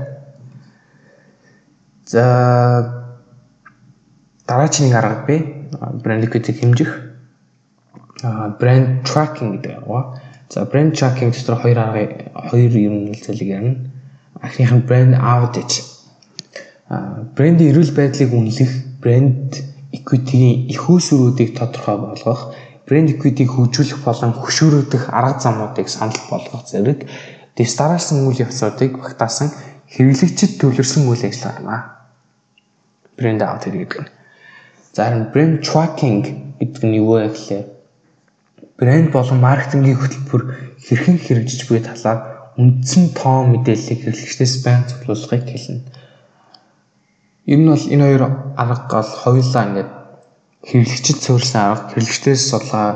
За дараагийн нэг арга бий. Брэнд equity хэмжих. Брэнд tracking гэдэг байгаа. За брэнд tracking дотор хоёр арга хоёр юм зүйлийг ярина. Анхных нь брэнд audit. А брендийн эрүүл байдлыг үнэлэх, брэнд equity-ийн их үүсвэрүүдийг тодорхой болгох, брэнд equity-г хөгжүүлэх болон хөшөөрөгдөх арга замуудыг санал болгох зэрэг дэс дараалсан үйл явцуудыг багтаасан хэрэглэгчид төвлөрсөн үйл ажиллагаа юм аа. Брэнд audit гэдэг нь. За харин брэнд tracking гэдэг нь юу вэ гэхлээр брэнд болон маркетингийн хөтөлбөр хэрхэн хэрэгжиж буй талаар үндсэн тоо мэдээллийг хэрэглэгчдээс байнга цуглуулгыг хэлнэ. Ер нь бол энэ хоёр арга гал хоёулаа ингээд хэрэглэгчд суурьсан арга хэрэглэгчдээс судалгаа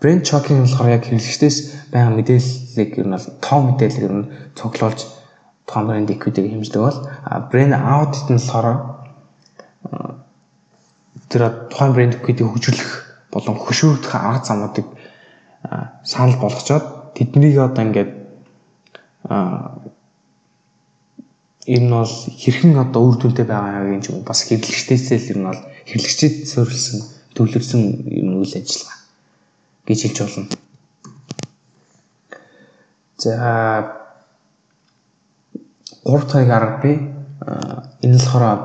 брэнд чокинг болохоор яг хэрэглэгчдээс байнга мэдээллийг ер нь бол тоо мэдээлэл ер нь цуглуулж тухайн брэнд equity-г хэмждэг бол брэнд аудит нь болохоор тэр тухайн брэнд equity-г хөгжүүлэх болон хөшөөрөх арга замуудыг санал болгочоод тэднийг одоо ингээд энэ бол хэрхэн одоо үр дүнтэй байгаа юм чинь бас хэрэглэгчдээсээ л ер нь бол хэрэглэгчдэд суурилсан төвлөрсөн юм үйл ажиллагаа гэж хэлж болно. За 3 дахь арга би энэ болохоор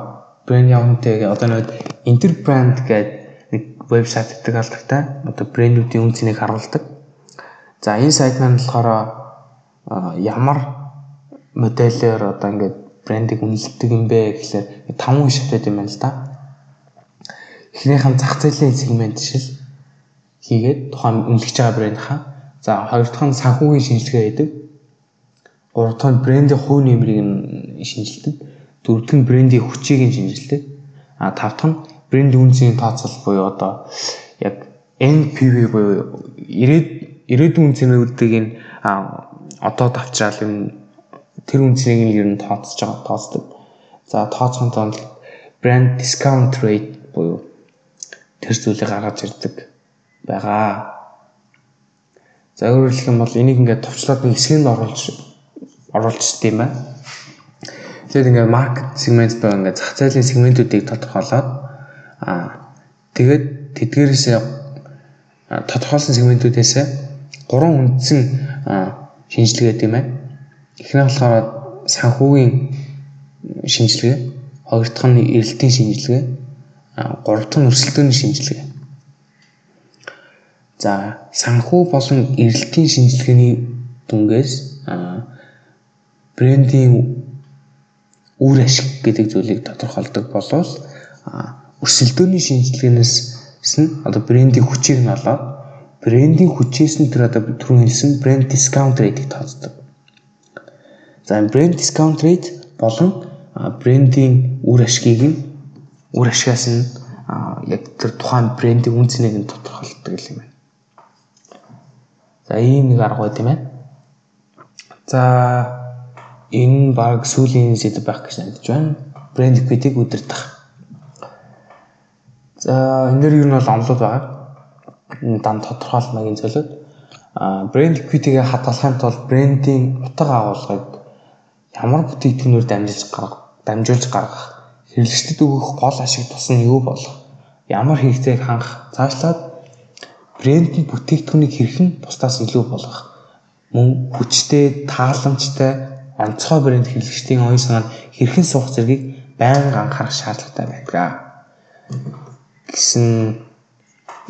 брэнд явнтэй одоо нэг интер брэнд гэдэг вебсайт гэдэг алдартай одоо брэндүүдийн үн цэнийг харуулдаг. За энэ сайт маань болохоор ямар модельээр одоо ингээд брендийг үнэлдэг юм бэ гэхлээр таван шатад юм байна л да. Эхнийх нь зах зээлийн сегмент шил хийгээд тухайн үнэлж байгаа брэндийнхаа за хоёр дахь нь санхүүгийн шинжилгээ хийдэг. Гурав дахь нь брендийн хувь нэмрийг нь шинжилдэг. Дөрөв дахь нь брендийн хүчийг нь шинжилдэг. А тав дахь нь брендийн үнцийн тооцол буюу одоо яг NPV буюу ирээд ирээдүйн үнцнүүдийг нь одоо давчраал энэ тэр үнцнийг нь ер нь тооцож байгаа тооцдог. За тооцохын тулд брэнд discount rate буюу тэр зүйлийг гаргаж ирдэг байгаа. За өөрөөр хэлэх юм бол энийг ингээд товчлоод нэг хэсгэнд оруулж оруулчихд юм байна. Тэгээд ингээд маркет сегмент байгаа ингээд зах зээлийн сегментүүдийг тодорхойлоод аа тэгээд тэдгээрээс тодорхойлсон сегментүүдээс гурван үндсэн шинжилгээ гэдэг юм байна. Эхнийх болохоор санхүүгийн шинжилгээ, хоёр дахь нь эрэлтийн шинжилгээ, гурав дахь нь өрсөлдөөний шинжилгээ. За санхүү болон эрэлтийн шинжилгээний дүнгээс брендийн үр ашиг гэдэг зүйлийг тодорхойлдог болвол өрсөлдөөний шинжилгээнээс нь одоо брендийн хүчийг нь олоод брендийн хүчээс нь тэр одоо түрүүн хэлсэн бренд дискаунт рейтийг тооцдог. За брэнд дискаунт рейт болон брендийн үр ашгийг нь үр ашигаас нь яг тэр тухайн брендийн үнцнийг нь тодорхойлдог юм байна. За ийм нэг арга байт юм байна. За энэ баг сүүлийн сэдв байх гэж найдаж байна. Брэнд equity-г удирдах. За энэ дэр юу нь бол онлоод байгаа. Дан тодорхойлмагийн зөвлөд а брэнд equity-г хадгалахын тулд брендийн утга агуулгыг ямар бүтээгдэхүүнээр дамжиж гаргах, дамжуулж гаргах, хэрэглэгчдэд өгөх гол ашиг тус нь юу болох, ямар хэрэгцээг хангах, цаашлаад брендийн бүтээгдэхүүнийг хэрхэн бусдаас илүү болгох, мөн хүчтэй, тааламжтай, онцгой брэнд хэрэглэгчдийн оюун санаанд хэрхэн суух зэргийг байнга анхаарах шаардлагатай байдаг. Гэсэн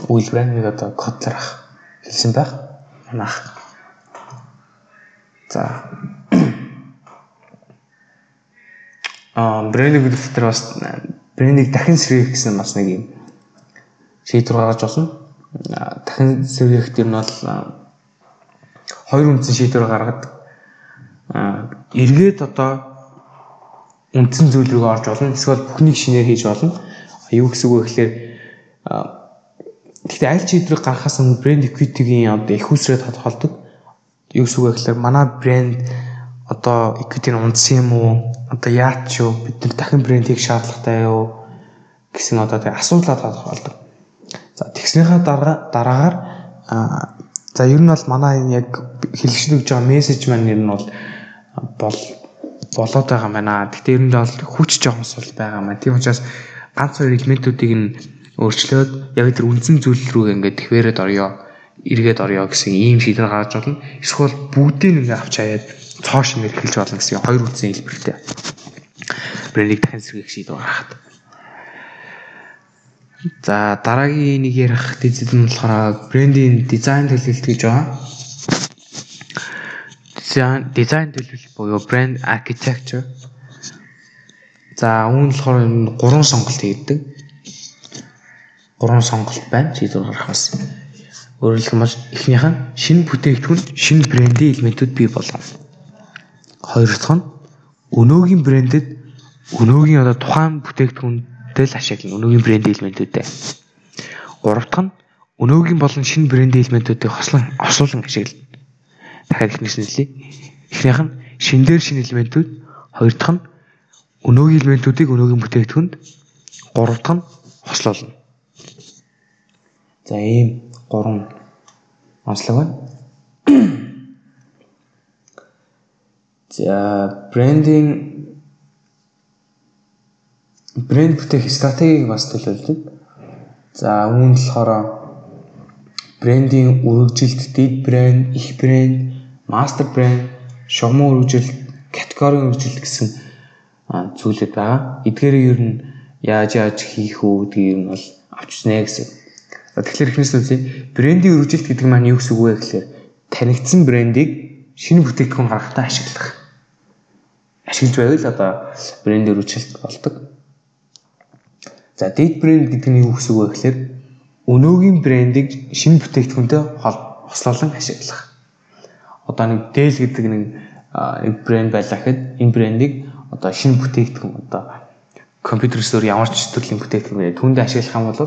үйлдвэр нэг одоо кодлер ах хэлсэн байх. Манайх. За аа брендинг гэдэг бас брендинг дахин сэргээх гэсэн бас нэг юм шийдвэр гаргаж болно. Дахин сэргээх юм бол хоёр үндсэн шийдвэр гаргадаг. Аа эргээд одоо үндсэн зүйл рүү орж болно. Эсвэл бүхнийг шинээр хийж болно. Юу гэсэн үг вэ гэхээр гэхдээ аль шийдвэрийг гаргахаас өмнө брэнд equity-гийн одоо их усрээ тодорхойлдог. Юу гэсэн үг гэхээр манай брэнд одоо equity-г унтсан юм уу? Одоо яач юу? Бид нар дахин брэндийг шаардлагатай юу? гэсэн одоо тэг асуулаа тодорхойлдог. За тэгснийхаа дараа дараагаар за ер нь бол манай энэ яг хэлэгчд өгж байгаа мессеж маань ер нь бол бол болоод байгаа юм байна. Гэхдээ ер нь бол хүч жоохон сул байгаа юм. Тийм учраас ганц хоёр элементүүдийг нь өөрчлөөд яг тэр үндсэн зүйл рүү ингээд тэхвэрэд орё, эргээд орё гэсэн ийм шийдвэр гаргаж болно. Эсвэл бүгдийг ингээд авч хаяад цоош нэр эхэлж болно гэсэн хоёр үндсэн хэлбэртэй. Брендийг дахин сэргээх шийдвэр гаргахад. За дараагийн нэг ярих дизайн нь болохоор брендийн дизайн төлөвлөлт гэж байгаа. Дизайн дизайн төлөвлөлт буюу брэнд architecture. За үүн болохоор гурван сонголт хийдэг. Гурван сонголт байна шийдвэр гаргахаас. Өөрөөр хэлбэл эхнийх нь шинэ бүтээгдэхүүн, шинэ брендийн элементүүд бий болгоно Хоёр дахь нь өнөөгийн брэндэд өнөөгийн одоо тухайн бүтээгдэхүүнтэй л ашиглана. Өнөөгийн брэнд элементүүдээ. Гурав дахь нь өнөөгийн болон шинэ брендийн элементүүдийг хослон ослуулан ашиглана. Дахиад ихнээс нэлээ. Эхнийх нь шинээр шинэ элементүүд, хоёр дахь нь өнөөгийн элементүүдийг өнөөгийн бүтээгдэхүүнд, гурав дахь нь хослуулна. За ийм гурван онцлог байна. За брендинг брэнд бүтээх стратегийг бас төлөвлөдөг. За үүнд болохоор брендийн үргэлжилт, дэд брэнд, их брэнд, мастер брэнд, шугамын үргэлжилт, категорийн үргэлжилт гэсэн зүйлүүд байгаа. Эдгээрийг ер нь яаж яаж хийх үү гэдгийг нь бол авчснаа гэсэн. Тэгэхээр эхнээс нь үзье. Брендийн үргэлжилт гэдэг маань юу гэсэн үг вэ гэхээр танигдсан брендийг шинэ бүтээгдэхүүн гаргахтаа ашиглах. Ашиглаж байвал одоо брендийн үргэлжилт болдог. За, дэд брэнд гэдэг нь юу гэсэн үг вэ гэхээр өнөөгийн брендийг шинэ бүтээгдэхүүнтэй хослуулан ашиглах. Одоо нэг Dell гэдэг нэг нэг брэнд байлаа гэхэд энэ брендийг одоо шинэ бүтээгдэхүүн одоо компьютер стор ямар ч төрлийн бүтээгдэхүүн түүнд ашиглах юм бол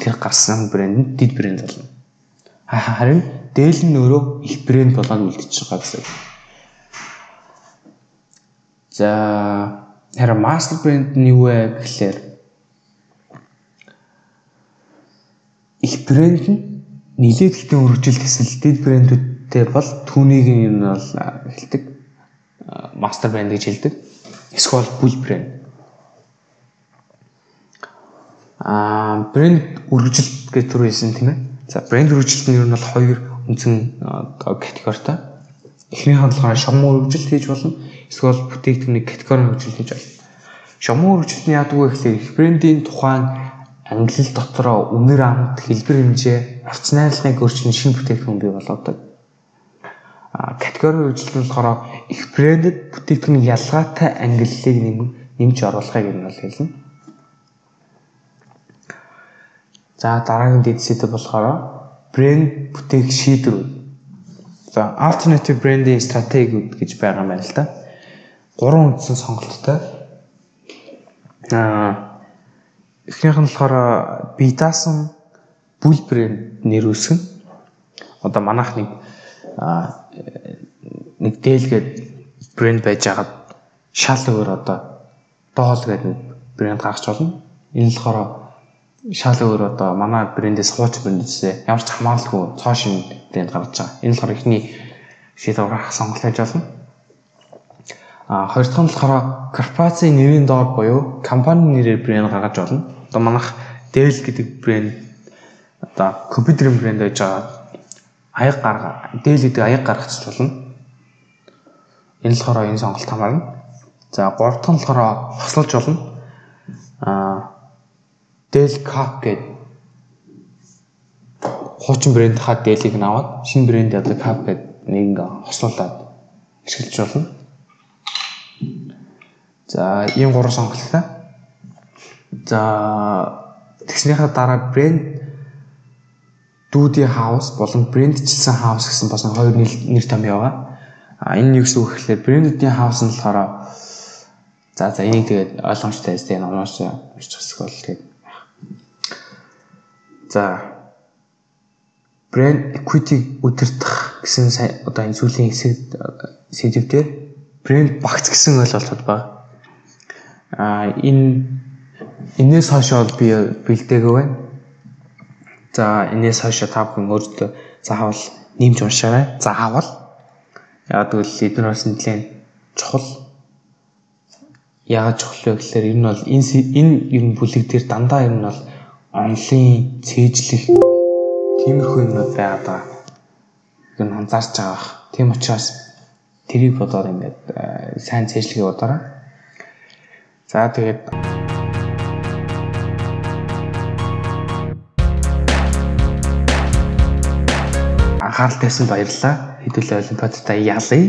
тэр гарсан брэнд нь дид брэнд болно. Харин Dell нь өөрөө их брэнд болоод үлдчихэж байгаа гэсэн. За харин мастер брэнд нь юу вэ гэхээр их брэнд нь нилээд ихтэй өргөжил гэсэн дэд брэндүүдтэй бол түүнийг юм бол хэлдэг мастер брэнд гэж хэлдэг. Эсвэл бүл брэнд. Аа брэнд өргөжилт гэж төр хэлсэн тийм ээ. За брэнд өргөжилт нь ер нь бол хоёр үндсэн категоритой. Эхнийх нь болохоор шомоо өргөжилт хийж болно. Эсвэл бүтээгдэхүүний категори өргөжилт хийж болно. Шомоо өргөжилт нь яадаг вэ гэхээр брендийн тухайн англи дотроо үнэр амт хэлбэр хэмжээ орц найрлагыг өөрчлөн шинэ бүтээгдэхүүн бий болгодог. А категори үйлчлэл нь болохоор их брендэд бүтээгдэхүүний ялгаатай ангиллыг нэмж оруулахыг нь бол хэлнэ. За дараагийн дэд сэдв болохоор брэнд бүтээх шийдвэрүүд. За alternative branding стратегиуд гэж байгаа юм байна л да. Гурван үндсэн сонголттой. Аа Эхнийх нь болохоор би даасан бүл брэнд нэр үүсгэн. Одоо манайх нэг нэг дээлгээд брэнд байж хагаад шал өөр одоо доол гэдэг брэнд гаргаж болно. Энэ болохоор шал өөр одоо манай брэндээс хууч брэндээс ямар ч хамааралгүй цоо шин брэнд гаргаж байгаа. Энэ болохоор ихний шийдвэр сонголт хийж болно. А хоёр дахь нь болохоор корпорацийн нэрийн доор буюу компани нэрээр брэнд гаргаж болно одоо манайх Dell гэдэг брэнд одоо компьютерийн брэнд байж байгаа аяг гарга Dell гэдэг аяг гаргачих болно. Энэ болохоор энэ сонголт хамаарна. За гурав дахь нь болохоор хослолж болно. Аа Dell Cap гэдэг хуучин брэнд хаа Dell-ийг наваад шинэ брэнд одоо Cap гэдэг нэг ингээ хослуулад ашиглаж болно. За ийм гурван сонголттой. За тэгснийхаа дараа брэнд дүүди хаус болон брэндчилсэн хаус гэсэн бас хоёр нэр том яваа. А энэ юу гэсэн үг гэхээр брэндүүдийн хаус нь болохоор за за энийг тэгээд ойлгомжтой байс тэгээд номоос уншиж хэсэг бол тэгээд за брэнд equity удирдах гэсэн одоо энэ сүүлийн хэсэгт сэдвээр брэнд багц гэсэн ойлголт байна. А энэ Энээс хойш бол би бэлдээгүй байна. За энээс хойш та бүхэн өөртөө заавал нэмж уншаарай. Заавал. Яг тэгвэл эдгээр бас нэлээд чухал. Яагаад чухал вэ гэхээр ер нь бол энэ энэ ер нь бүлэг дээр дандаа ер нь бол онлын цээжлэх тиймэрхүү юмнууд байгаад байгаа. Ер нь анзаарч байгаа. Тийм учраас тэрийг бодоод ингээд э, сайн цээжлэхийг бодоорой. За тэгээд анхаарал тавьсан баярлалаа. Хэдүүлээ олимпиадтай ялъя.